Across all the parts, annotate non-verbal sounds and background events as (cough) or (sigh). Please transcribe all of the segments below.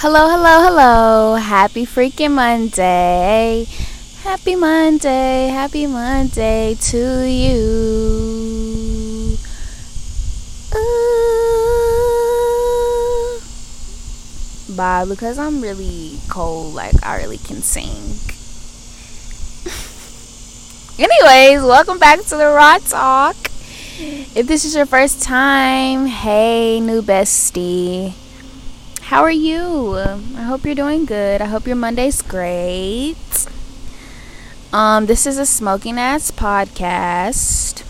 Hello, hello, hello. Happy freaking Monday. Happy Monday. Happy Monday to you. Ooh. Bye, because I'm really cold, like I really can sing. (laughs) Anyways, welcome back to the Raw Talk. If this is your first time, hey, new bestie. How are you? I hope you're doing good. I hope your Monday's great. Um, this is a smoking ass podcast.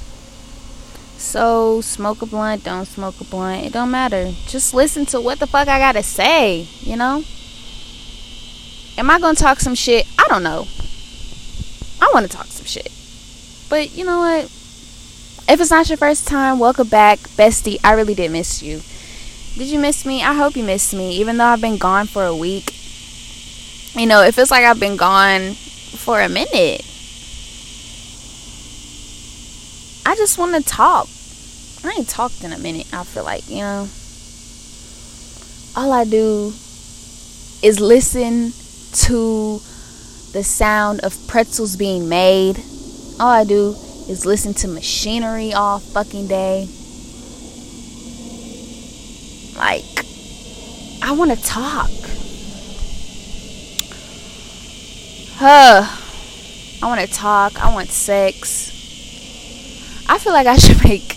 So smoke a blunt, don't smoke a blunt. It don't matter. Just listen to what the fuck I gotta say, you know? Am I gonna talk some shit? I don't know. I wanna talk some shit. But you know what? If it's not your first time, welcome back, bestie. I really did miss you. Did you miss me? I hope you missed me, even though I've been gone for a week. You know, it feels like I've been gone for a minute. I just want to talk. I ain't talked in a minute, I feel like, you know. All I do is listen to the sound of pretzels being made. All I do is listen to machinery all fucking day. Like, I want to talk. Huh. I want to talk. I want sex. I feel like I should (laughs) make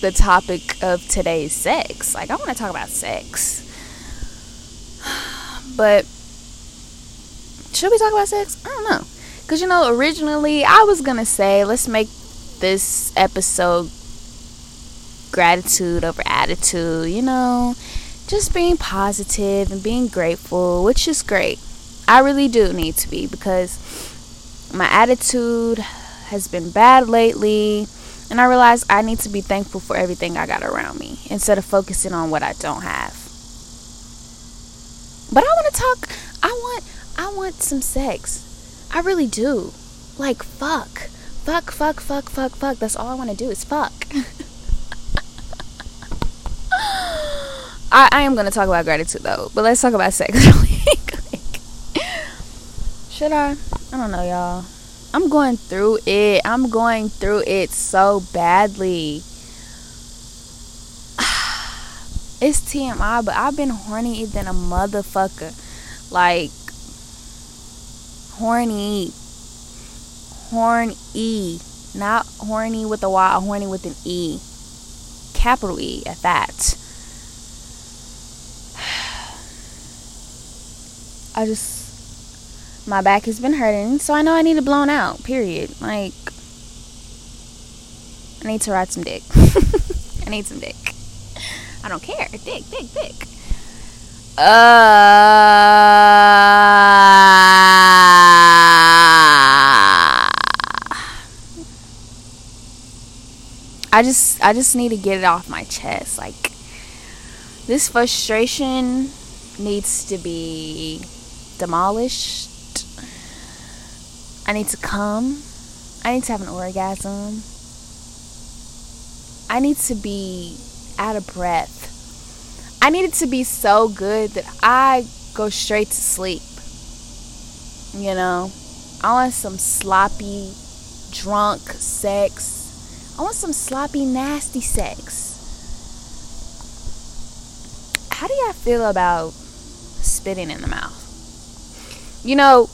the topic of today's sex. Like, I want to talk about sex. (sighs) But, should we talk about sex? I don't know. Because, you know, originally I was going to say, let's make this episode gratitude over attitude, you know, just being positive and being grateful, which is great. I really do need to be because my attitude has been bad lately, and I realize I need to be thankful for everything I got around me instead of focusing on what I don't have. But I want to talk I want I want some sex. I really do. Like fuck. Fuck, fuck, fuck, fuck, fuck. That's all I want to do is fuck. (laughs) I, I am to talk about gratitude though, but let's talk about sex (laughs) Should I? I don't know, y'all. I'm going through it. I'm going through it so badly. (sighs) It's TMI, but I've been horny than a motherfucker. Like, horny. Horny. Not horny with a Y, horny with an E. Capital E at that. I just my back has been hurting, so I know I need it blown out. Period. Like I need to ride some dick. (laughs) I need some dick. I don't care. Dick, dick, dick. Uh I just I just need to get it off my chest. Like this frustration needs to be demolished. I need to come. I need to have an orgasm. I need to be out of breath. I need it to be so good that I go straight to sleep. You know, I want some sloppy, drunk sex. I want some sloppy, nasty sex. How do y'all feel about spitting in the mouth? You know,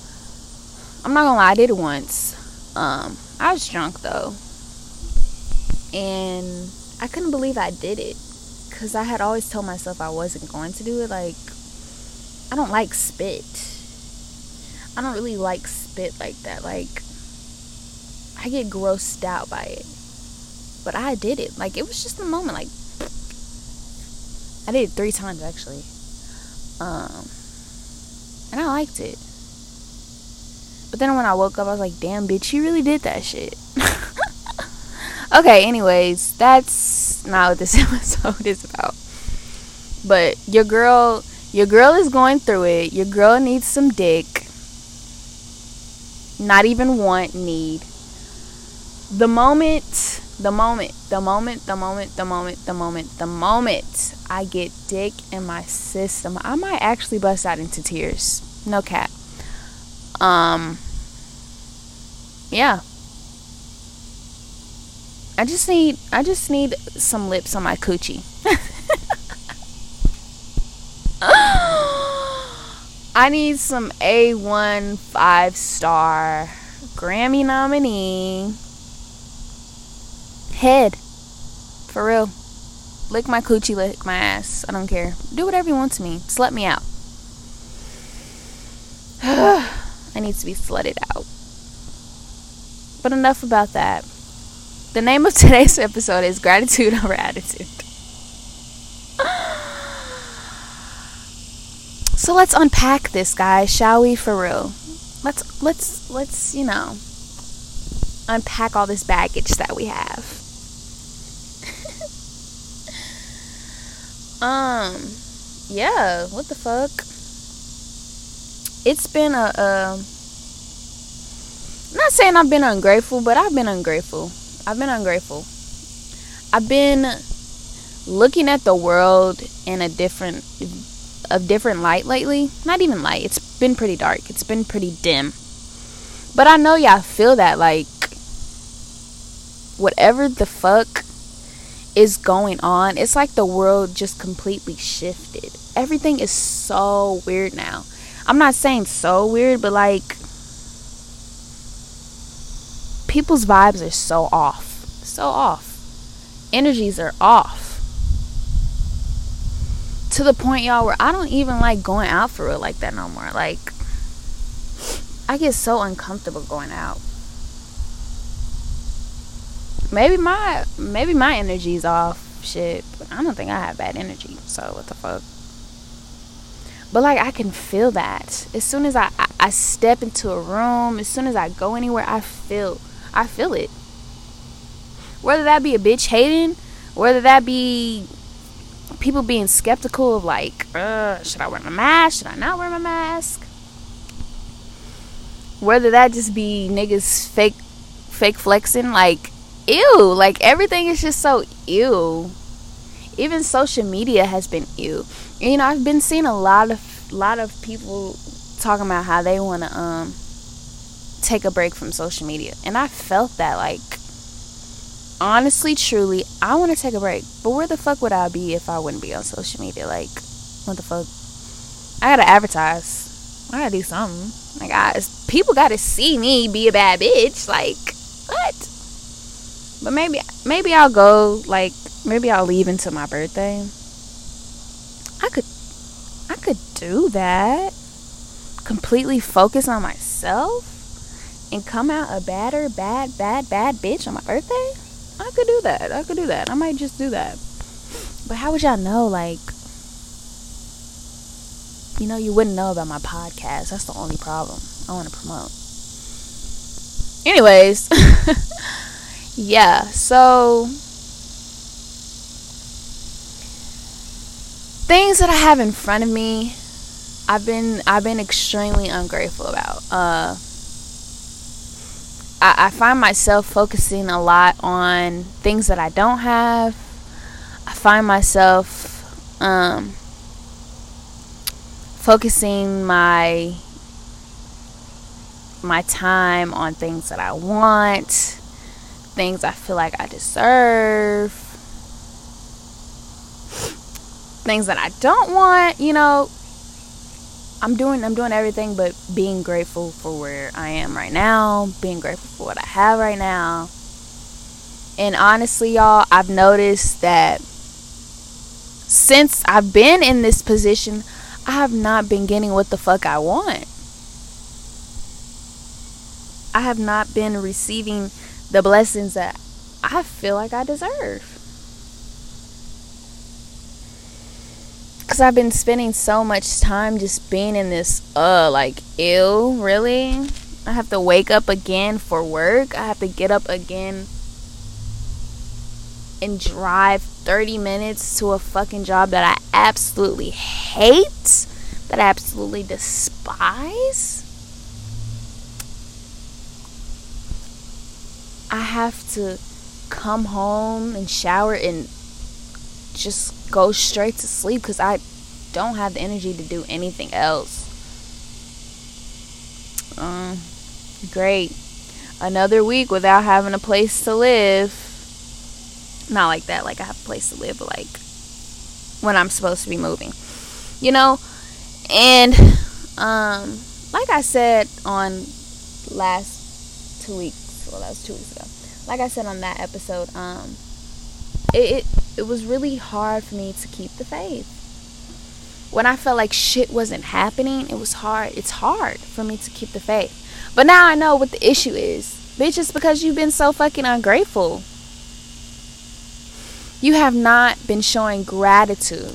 I'm not gonna lie, I did it once. Um, I was drunk though, and I couldn't believe I did it because I had always told myself I wasn't going to do it. Like, I don't like spit. I don't really like spit like that. Like, I get grossed out by it. But I did it. Like, it was just a moment. Like, I did it three times actually. Um, and I liked it. But then when I woke up, I was like, damn, bitch, you really did that shit. (laughs) okay, anyways, that's not what this (laughs) episode is about. But your girl, your girl is going through it. Your girl needs some dick. Not even want, need. The moment the moment, the moment, the moment, the moment, the moment, the moment I get dick in my system, I might actually bust out into tears. No cap. Um, yeah. I just need, I just need some lips on my coochie. (gasps) I need some A1 five star Grammy nominee head. For real. Lick my coochie, lick my ass. I don't care. Do whatever you want to me. Slut me out. (sighs) I need to be slutted out. But enough about that. The name of today's episode is Gratitude Over Attitude. (gasps) so let's unpack this guy, shall we for real? Let's let's let's, you know, unpack all this baggage that we have. (laughs) um yeah, what the fuck? It's been a, a not saying I've been ungrateful, but I've been ungrateful. I've been ungrateful. I've been looking at the world in a different a different light lately. Not even light. It's been pretty dark. It's been pretty dim. But I know y'all feel that like whatever the fuck is going on, it's like the world just completely shifted. Everything is so weird now. I'm not saying so weird, but like people's vibes are so off. So off. Energies are off. To the point, y'all, where I don't even like going out for real like that no more. Like, I get so uncomfortable going out. Maybe my maybe my energy's off. Shit, I don't think I have bad energy. So what the fuck? But like I can feel that as soon as I, I, I step into a room, as soon as I go anywhere, I feel I feel it. Whether that be a bitch hating, whether that be people being skeptical of like, uh, should I wear my mask? Should I not wear my mask? Whether that just be niggas fake fake flexing, like ew, like everything is just so ew. Even social media has been ew. You know, I've been seeing a lot of lot of people talking about how they want to um take a break from social media. And I felt that like honestly, truly, I want to take a break. But where the fuck would I be if I wouldn't be on social media? Like, what the fuck? I gotta advertise. I gotta do something. Like, I, people gotta see me be a bad bitch. Like, what? But maybe, maybe I'll go. Like, maybe I'll leave until my birthday. I could, I could do that. Completely focus on myself and come out a badder, bad, bad, bad bitch on my birthday? I could do that. I could do that. I might just do that. But how would y'all know? Like, you know, you wouldn't know about my podcast. That's the only problem. I want to promote. Anyways, (laughs) yeah. So things that I have in front of me, I've been I've been extremely ungrateful about. Uh, I, I find myself focusing a lot on things that I don't have. I find myself um, focusing my my time on things that I want, things I feel like I deserve, things that I don't want, you know, I'm doing I'm doing everything but being grateful for where I am right now, being grateful for what I have right now. And honestly, y'all, I've noticed that since I've been in this position, I have not been getting what the fuck I want. I have not been receiving the blessings that I feel like I deserve. Because I've been spending so much time just being in this, uh, like, ew, really? I have to wake up again for work. I have to get up again and drive 30 minutes to a fucking job that I absolutely hate, that I absolutely despise. I have to come home and shower and just go straight to sleep because I don't have the energy to do anything else. Um, great. Another week without having a place to live. Not like that, like I have a place to live, but like when I'm supposed to be moving. You know? And um like I said on last two weeks, well that was two weeks ago. Like I said on that episode, um it, it it was really hard for me to keep the faith. When I felt like shit wasn't happening, it was hard. It's hard for me to keep the faith. But now I know what the issue is. Bitch, it's because you've been so fucking ungrateful. You have not been showing gratitude.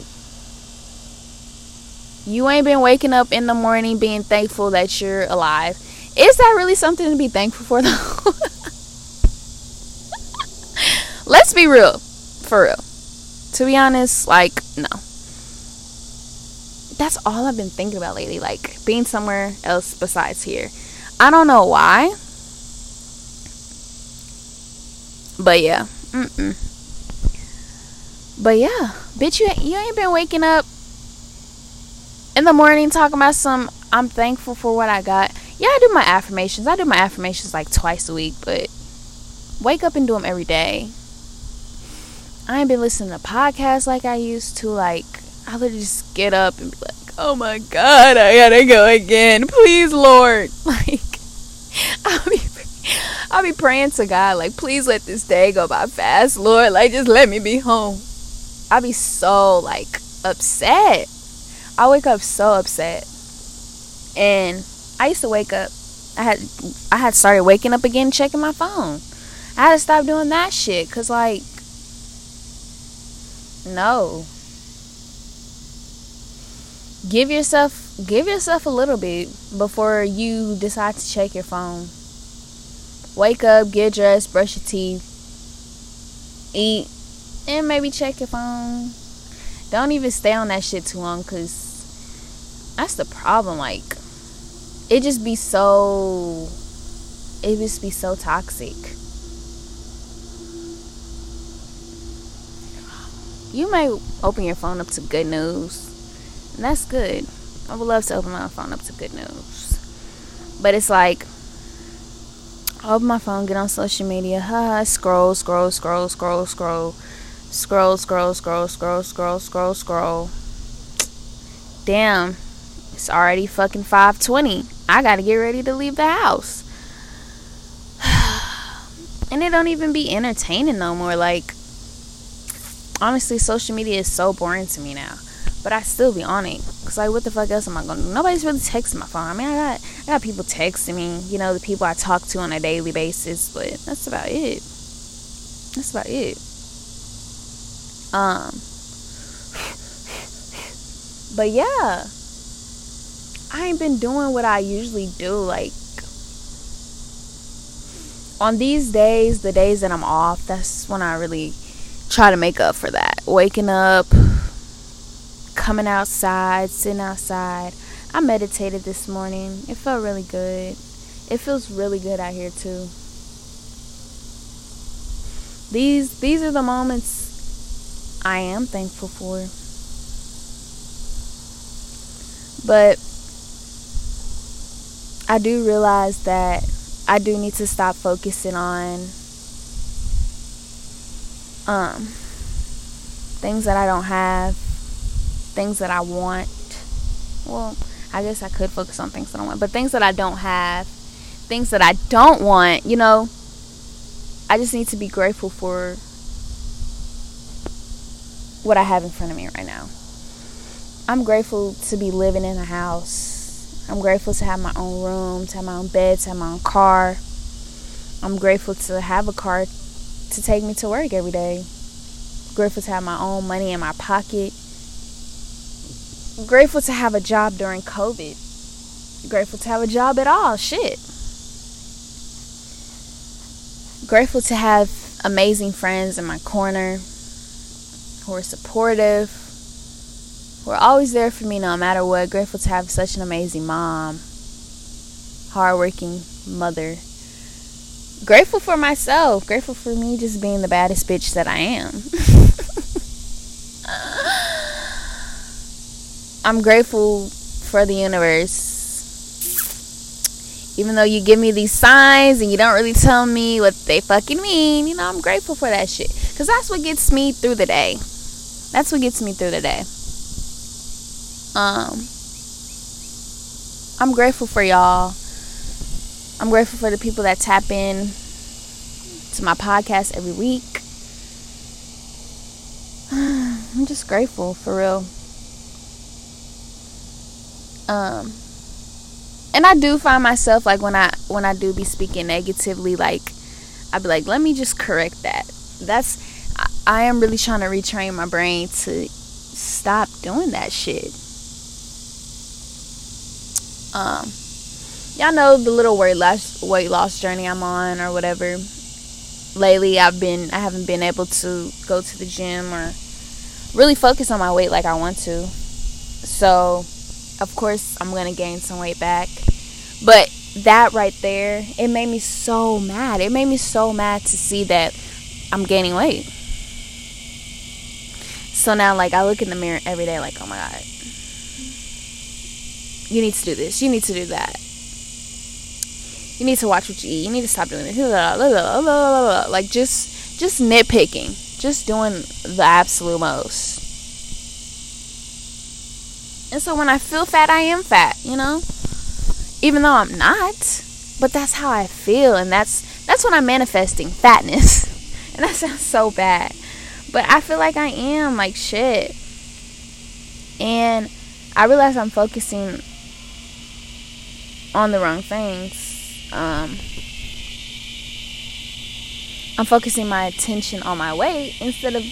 You ain't been waking up in the morning being thankful that you're alive. Is that really something to be thankful for, though? (laughs) Let's be real. For real. To be honest, like, no. That's all I've been thinking about lately. Like, being somewhere else besides here. I don't know why. But yeah. Mm-mm. But yeah, bitch, you you ain't been waking up in the morning talking about some. I'm thankful for what I got. Yeah, I do my affirmations. I do my affirmations like twice a week, but wake up and do them every day. I ain't been listening to podcasts like I used to. Like I literally just get up and be like, "Oh my god, I gotta go again, please, Lord." (laughs) Like I'll be I'll be praying to God, like, please let this day go by fast, Lord. Like, just let me be home. I'll be so like upset. I wake up so upset. And I used to wake up I had I had started waking up again checking my phone. I had to stop doing that shit cuz like no. Give yourself give yourself a little bit before you decide to check your phone. Wake up, get dressed, brush your teeth, eat, and maybe check your phone. Don't even stay on that shit too long because that's the problem. Like, it just be so, it just be so toxic. You may open your phone up to good news, and that's good. I would love to open my phone up to good news. But it's like, open my phone, get on social media, ha, scroll, scroll, scroll, scroll, scroll, scroll, scroll, scroll, scroll, scroll, scroll, scroll. Damn, it's already fucking 520. I gotta get ready to leave the house. (sighs) and it don't even be entertaining no more. Like, honestly, social media is so boring to me now. But I still be on it. Cause like, what the fuck else am I gonna do? Nobody's really texting my phone. I mean, I got I got people texting me. You know, the people I talk to on a daily basis. But that's about it. That's about it. Um. (laughs) But yeah, I ain't been doing what I usually do. Like on these days, the days that I'm off, that's when I really try to make up for that. Waking up coming outside, sitting outside. I meditated this morning. It felt really good. It feels really good out here too. These these are the moments I am thankful for. But I do realize that I do need to stop focusing on um things that I don't have things that I want. Well, I guess I could focus on things that I want, but things that I don't have, things that I don't want, you know, I just need to be grateful for what I have in front of me right now. I'm grateful to be living in a house. I'm grateful to have my own room, to have my own bed, to have my own car. I'm grateful to have a car to take me to work every day. Grateful to have my own money in my pocket grateful to have a job during COVID. Grateful to have a job at all. Shit. Grateful to have amazing friends in my corner who are supportive, who are always there for me no matter what. Grateful to have such an amazing mom, hardworking mother. Grateful for myself. Grateful for me just being the baddest bitch that I am. (laughs) I'm grateful for the universe. Even though you give me these signs and you don't really tell me what they fucking mean, you know, I'm grateful for that shit. Because that's what gets me through the day. That's what gets me through the day. Um, I'm grateful for y'all. I'm grateful for the people that tap in to my podcast every week. (sighs) I'm just grateful for real. Um and I do find myself like when I when I do be speaking negatively like I'd be like let me just correct that. That's I, I am really trying to retrain my brain to stop doing that shit. Um y'all know the little weight loss weight loss journey I'm on or whatever. Lately I've been I haven't been able to go to the gym or really focus on my weight like I want to. So of course I'm gonna gain some weight back. But that right there, it made me so mad. It made me so mad to see that I'm gaining weight. So now like I look in the mirror every day like, oh my god. You need to do this. You need to do that. You need to watch what you eat. You need to stop doing this. Like just just nitpicking. Just doing the absolute most. And so when I feel fat, I am fat, you know? Even though I'm not. But that's how I feel and that's that's when I'm manifesting fatness. (laughs) and that sounds so bad. But I feel like I am like shit. And I realize I'm focusing on the wrong things. Um, I'm focusing my attention on my weight instead of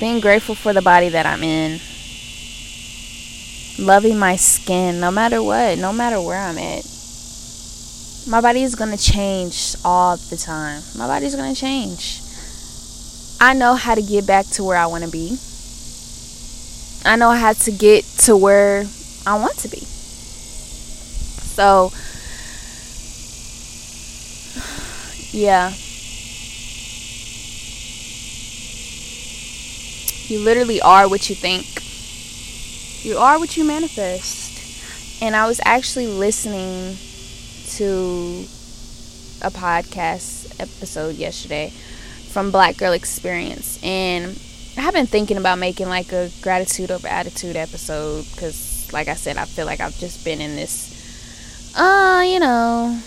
being grateful for the body that I'm in loving my skin no matter what, no matter where I'm at. My body is going to change all the time. My body is going to change. I know how to get back to where I want to be. I know how to get to where I want to be. So, yeah. You literally are what you think. You are what you manifest. And I was actually listening to a podcast episode yesterday from Black Girl Experience. And I have been thinking about making like a gratitude over attitude episode because, like I said, I feel like I've just been in this, uh, you know,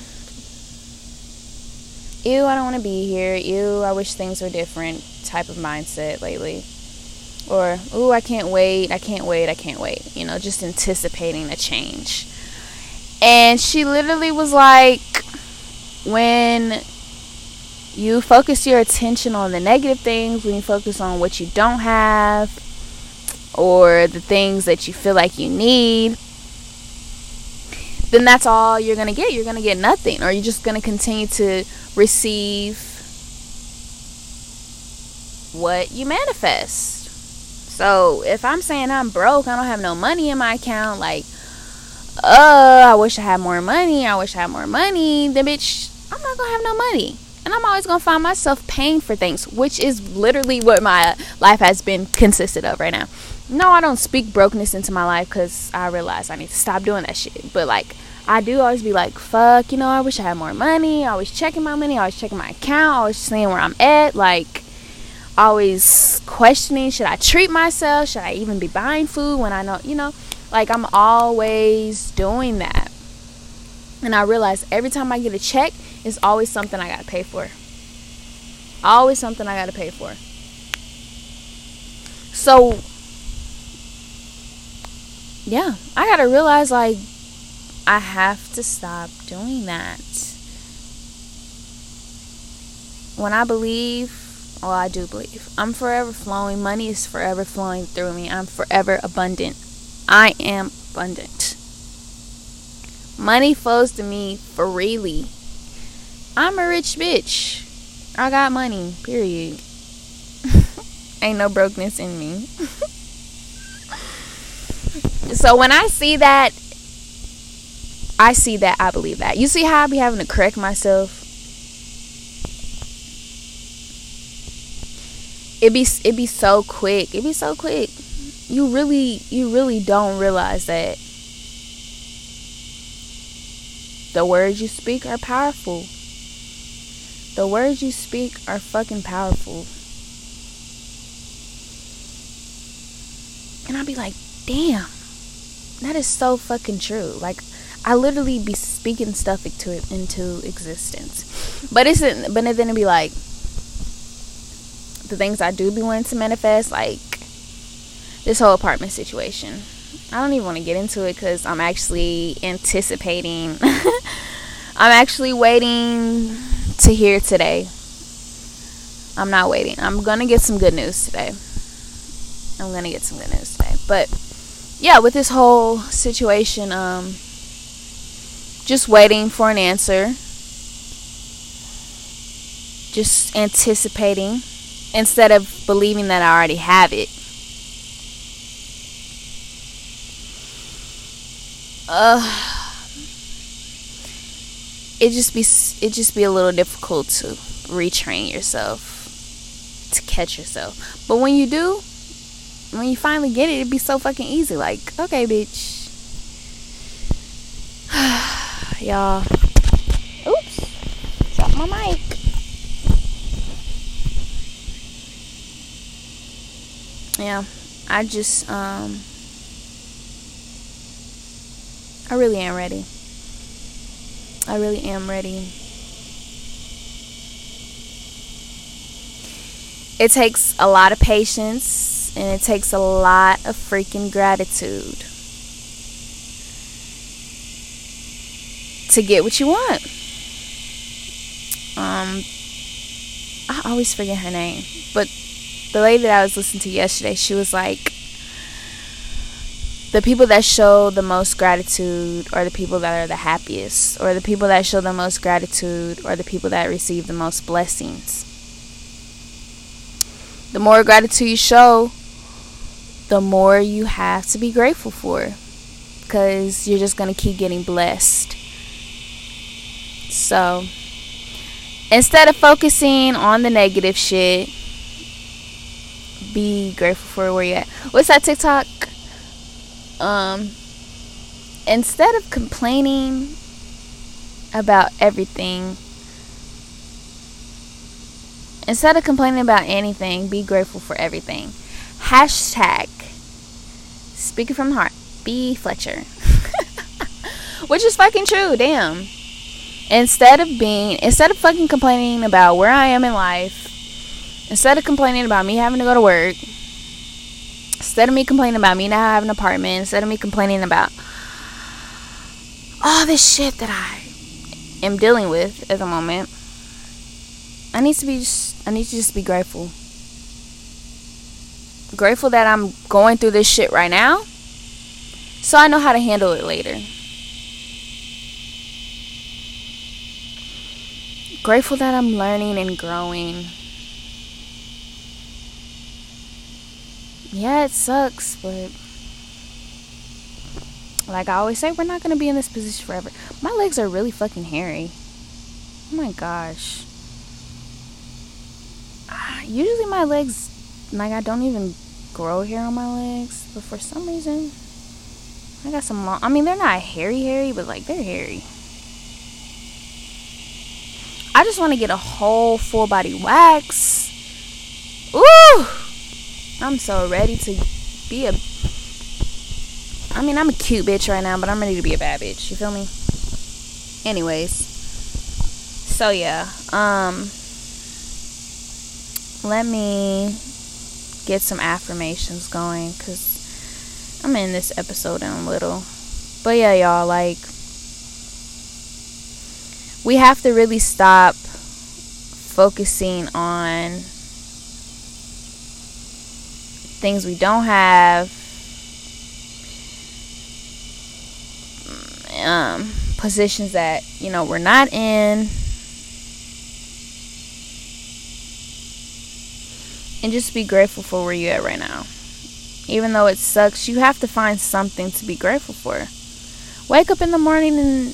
ew, I don't want to be here. Ew, I wish things were different type of mindset lately. Or ooh i can't wait i can't wait i can't wait. You know just anticipating a change. And she literally was like when you focus your attention on the negative things when you focus on what you don't have or the things that you feel like you need then that's all you're going to get you're going to get nothing or you're just going to continue to receive what you manifest so if I'm saying I'm broke, I don't have no money in my account, like, uh, I wish I had more money, I wish I had more money, then bitch, I'm not gonna have no money. And I'm always gonna find myself paying for things, which is literally what my life has been consisted of right now. No, I don't speak brokenness into my life because I realize I need to stop doing that shit. But like, I do always be like, fuck, you know, I wish I had more money. I Always checking my money, I always checking my account, I always seeing where I'm at. Like, always questioning should I treat myself? Should I even be buying food when I know, you know, like I'm always doing that. And I realize every time I get a check, it's always something I got to pay for. Always something I got to pay for. So, yeah, I got to realize like I have to stop doing that. When I believe well, I do believe. I'm forever flowing. Money is forever flowing through me. I'm forever abundant. I am abundant. Money flows to me freely. I'm a rich bitch. I got money, period. (laughs) Ain't no brokenness in me. (laughs) so when I see that I see that. I believe that. You see how I be having to correct myself? It be it be so quick. It be so quick. You really you really don't realize that the words you speak are powerful. The words you speak are fucking powerful. And I'll be like, damn, that is so fucking true. Like, I literally be speaking stuff into into existence. But it's but then it'd be like the things I do be wanting to manifest, like this whole apartment situation. I don't even want to get into it because I'm actually anticipating. (laughs) I'm actually waiting to hear today. I'm not waiting. I'm gonna get some good news today. I'm gonna get some good news today. But yeah, with this whole situation, um, just waiting for an answer. Just anticipating instead of believing that I already have it. Uh it just be it just be a little difficult to retrain yourself to catch yourself. But when you do, when you finally get it, it'd be so fucking easy. Like, okay, bitch. (sighs) Y'all. Oops. Drop my mic. Yeah. I just um I really am ready. I really am ready. It takes a lot of patience and it takes a lot of freaking gratitude to get what you want. Um, I always forget her name, but the lady that I was listening to yesterday, she was like, the people that show the most gratitude are the people that are the happiest, or the people that show the most gratitude are the people that receive the most blessings. The more gratitude you show, the more you have to be grateful for because you're just going to keep getting blessed. So, instead of focusing on the negative shit, be grateful for where you're at. What's that TikTok? um, instead of complaining about everything, instead of complaining about anything, be grateful for everything. Hashtag speaking from heart, B Fletcher. (laughs) Which is fucking true, damn. Instead of being, instead of fucking complaining about where I am in life, instead of complaining about me having to go to work, instead of me complaining about me not having an apartment, instead of me complaining about all this shit that I am dealing with at the moment, I need to be just I need to just be grateful. Grateful that I'm going through this shit right now. So I know how to handle it later. Grateful that I'm learning and growing. yeah, it sucks, but like I always say, we're not gonna be in this position forever. My legs are really fucking hairy. Oh my gosh. Ah, usually my legs, like I don't even grow hair on my legs, but for some reason, I got some long. I mean, they're not hairy, hairy, but like they're hairy. I just want to get a whole full body wax. Ooh. I'm so ready to be a. I mean, I'm a cute bitch right now, but I'm ready to be a bad bitch. You feel me? Anyways. So, yeah. Um. Let me get some affirmations going because I'm in this episode in a little. But, yeah, y'all, like. We have to really stop focusing on things we don't have, um, positions that you know we're not in, and just be grateful for where you're at right now. Even though it sucks, you have to find something to be grateful for. wake up in the morning and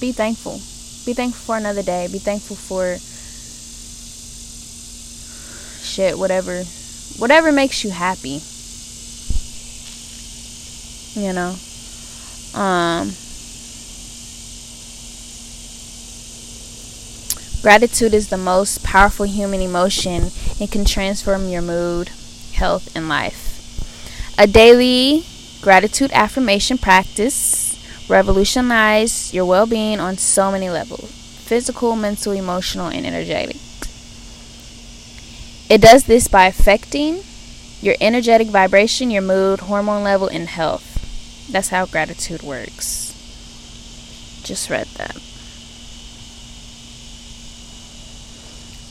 be thankful. Be thankful for another day. Be thankful for shit, whatever. Whatever makes you happy. You know. Um Gratitude is the most powerful human emotion. It can transform your mood, health, and life. A daily gratitude affirmation practice revolutionize your well-being on so many levels physical mental emotional and energetic it does this by affecting your energetic vibration your mood hormone level and health that's how gratitude works just read that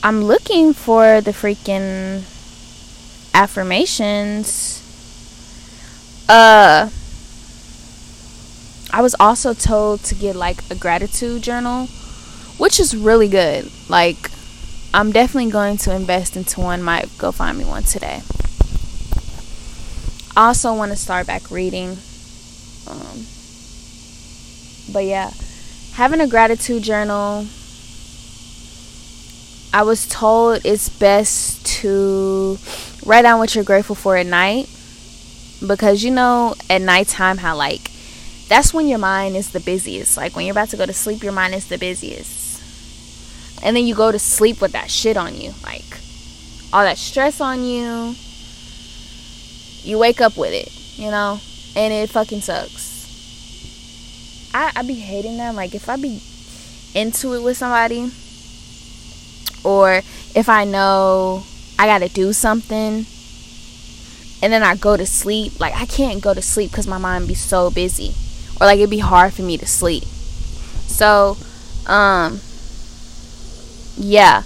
i'm looking for the freaking affirmations uh I was also told to get like a gratitude journal, which is really good. Like, I'm definitely going to invest into one. Might go find me one today. I also want to start back reading. Um, but yeah, having a gratitude journal. I was told it's best to write down what you're grateful for at night because you know at nighttime how like that's when your mind is the busiest. Like when you're about to go to sleep, your mind is the busiest. And then you go to sleep with that shit on you. Like all that stress on you. You wake up with it, you know? And it fucking sucks. I, I be hating that. Like if I be into it with somebody or if I know I gotta do something and then I go to sleep, like I can't go to sleep because my mind be so busy or like it'd be hard for me to sleep. So, um, yeah,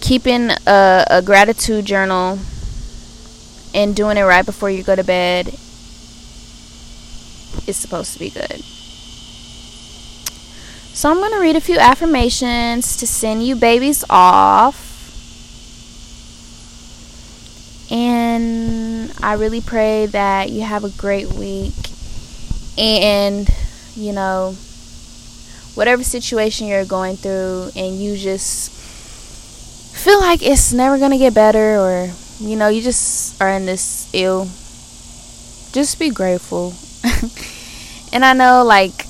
keeping a, a gratitude journal and doing it right before you go to bed is supposed to be good. So, I'm going to read a few affirmations to send you babies off. And I really pray that you have a great week and you know whatever situation you're going through and you just feel like it's never going to get better or you know you just are in this ill just be grateful (laughs) and i know like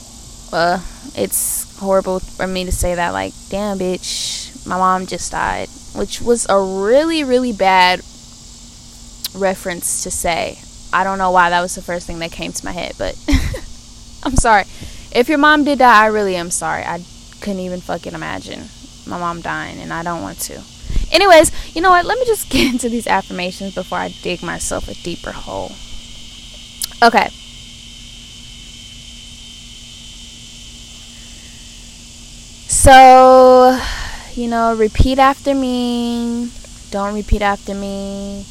uh it's horrible for me to say that like damn bitch my mom just died which was a really really bad reference to say I don't know why that was the first thing that came to my head, but (laughs) I'm sorry. If your mom did die, I really am sorry. I couldn't even fucking imagine my mom dying, and I don't want to. Anyways, you know what? Let me just (laughs) get into these affirmations before I dig myself a deeper hole. Okay. So, you know, repeat after me. Don't repeat after me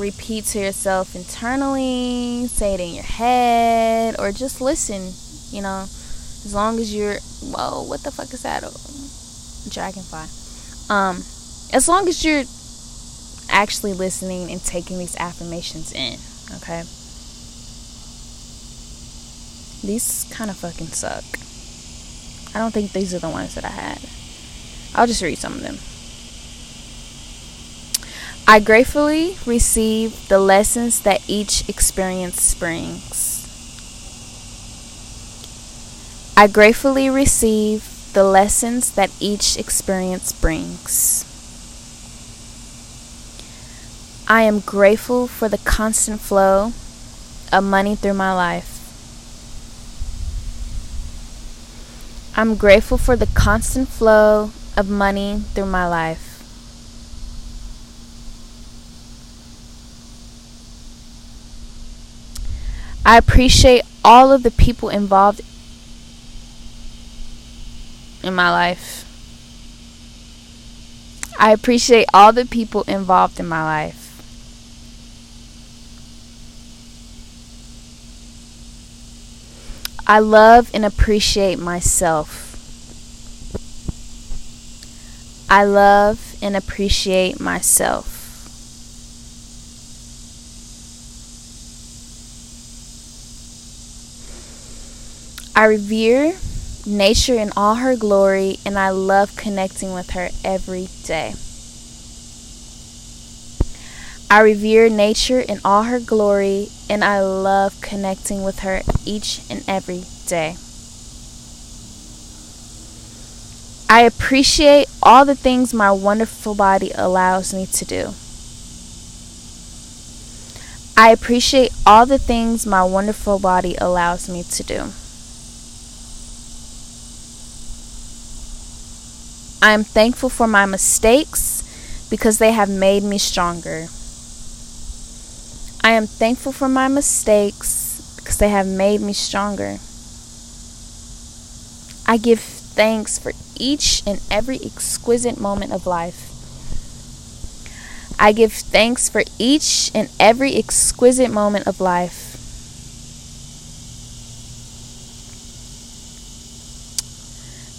repeat to yourself internally, say it in your head, or just listen, you know, as long as you're, whoa, what the fuck is that? Dragonfly. Um, as long as you're actually listening and taking these affirmations in, okay? These kind of fucking suck. I don't think these are the ones that I had. I'll just read some of them. I gratefully receive the lessons that each experience brings. I gratefully receive the lessons that each experience brings. I am grateful for the constant flow of money through my life. I'm grateful for the constant flow of money through my life. I appreciate all of the people involved in my life. I appreciate all the people involved in my life. I love and appreciate myself. I love and appreciate myself. I revere nature in all her glory, and I love connecting with her every day. I revere nature in all her glory, and I love connecting with her each and every day. I appreciate all the things my wonderful body allows me to do. I appreciate all the things my wonderful body allows me to do. I am thankful for my mistakes because they have made me stronger. I am thankful for my mistakes because they have made me stronger. I give thanks for each and every exquisite moment of life. I give thanks for each and every exquisite moment of life.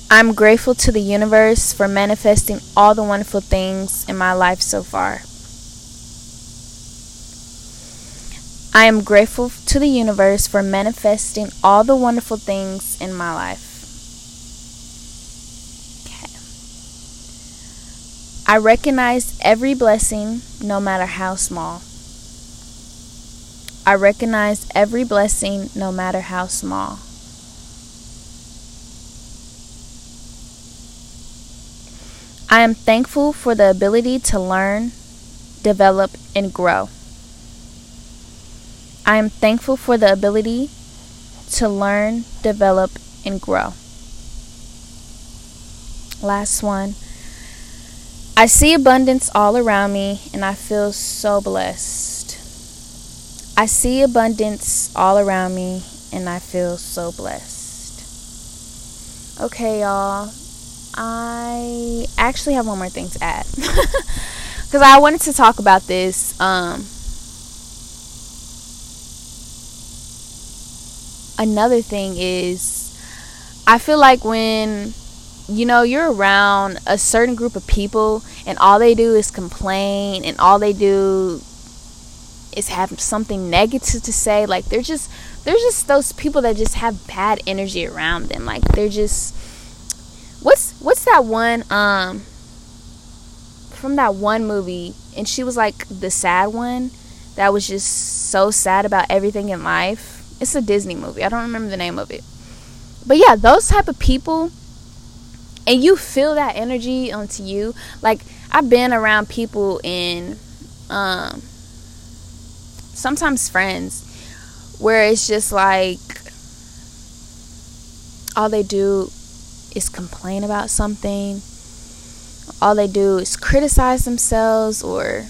I'm grateful to the universe for manifesting all the wonderful things in my life so far. I am grateful to the universe for manifesting all the wonderful things in my life. Okay. I recognize every blessing, no matter how small. I recognize every blessing, no matter how small. I am thankful for the ability to learn, develop, and grow. I am thankful for the ability to learn, develop, and grow. Last one. I see abundance all around me and I feel so blessed. I see abundance all around me and I feel so blessed. Okay, y'all. I actually have one more thing to add (laughs) because I wanted to talk about this. Um, another thing is, I feel like when you know you're around a certain group of people and all they do is complain and all they do is have something negative to say like they're just they're just those people that just have bad energy around them. Like they're just what's what's that one um from that one movie? And she was like the sad one that was just so sad about everything in life it's a disney movie i don't remember the name of it but yeah those type of people and you feel that energy onto you like i've been around people in um sometimes friends where it's just like all they do is complain about something. All they do is criticize themselves or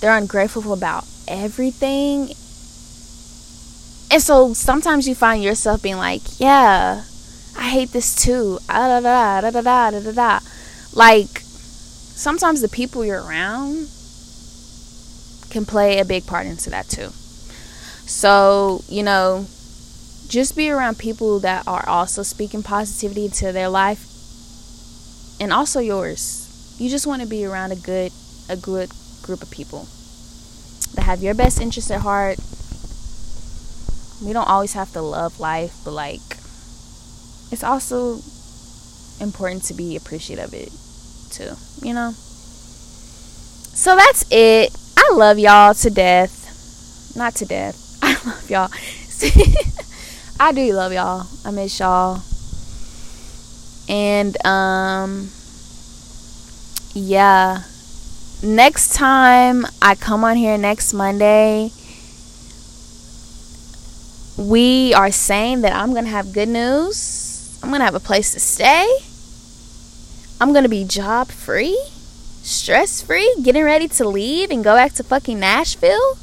they're ungrateful about everything. And so sometimes you find yourself being like, yeah, I hate this too. Ah, da, da, da, da, da, da, da. Like, sometimes the people you're around can play a big part into that too. So, you know, just be around people that are also speaking positivity into their life and also yours. You just want to be around a good a good group of people that have your best interests at heart we don't always have to love life, but like it's also important to be appreciative of it too, you know? So that's it. I love y'all to death. Not to death. (laughs) I love y'all. See (laughs) I do love y'all. I miss y'all. And um yeah. Next time I come on here next Monday, we are saying that I'm going to have good news. I'm going to have a place to stay. I'm going to be job free, stress free, getting ready to leave and go back to fucking Nashville.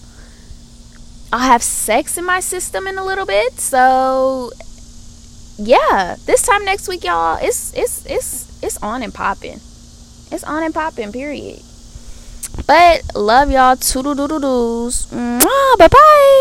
I'll have sex in my system in a little bit. So yeah, this time next week, y'all, it's it's it's it's on and popping. It's on and popping. Period. But love y'all. Toodle doodle doos. Bye bye.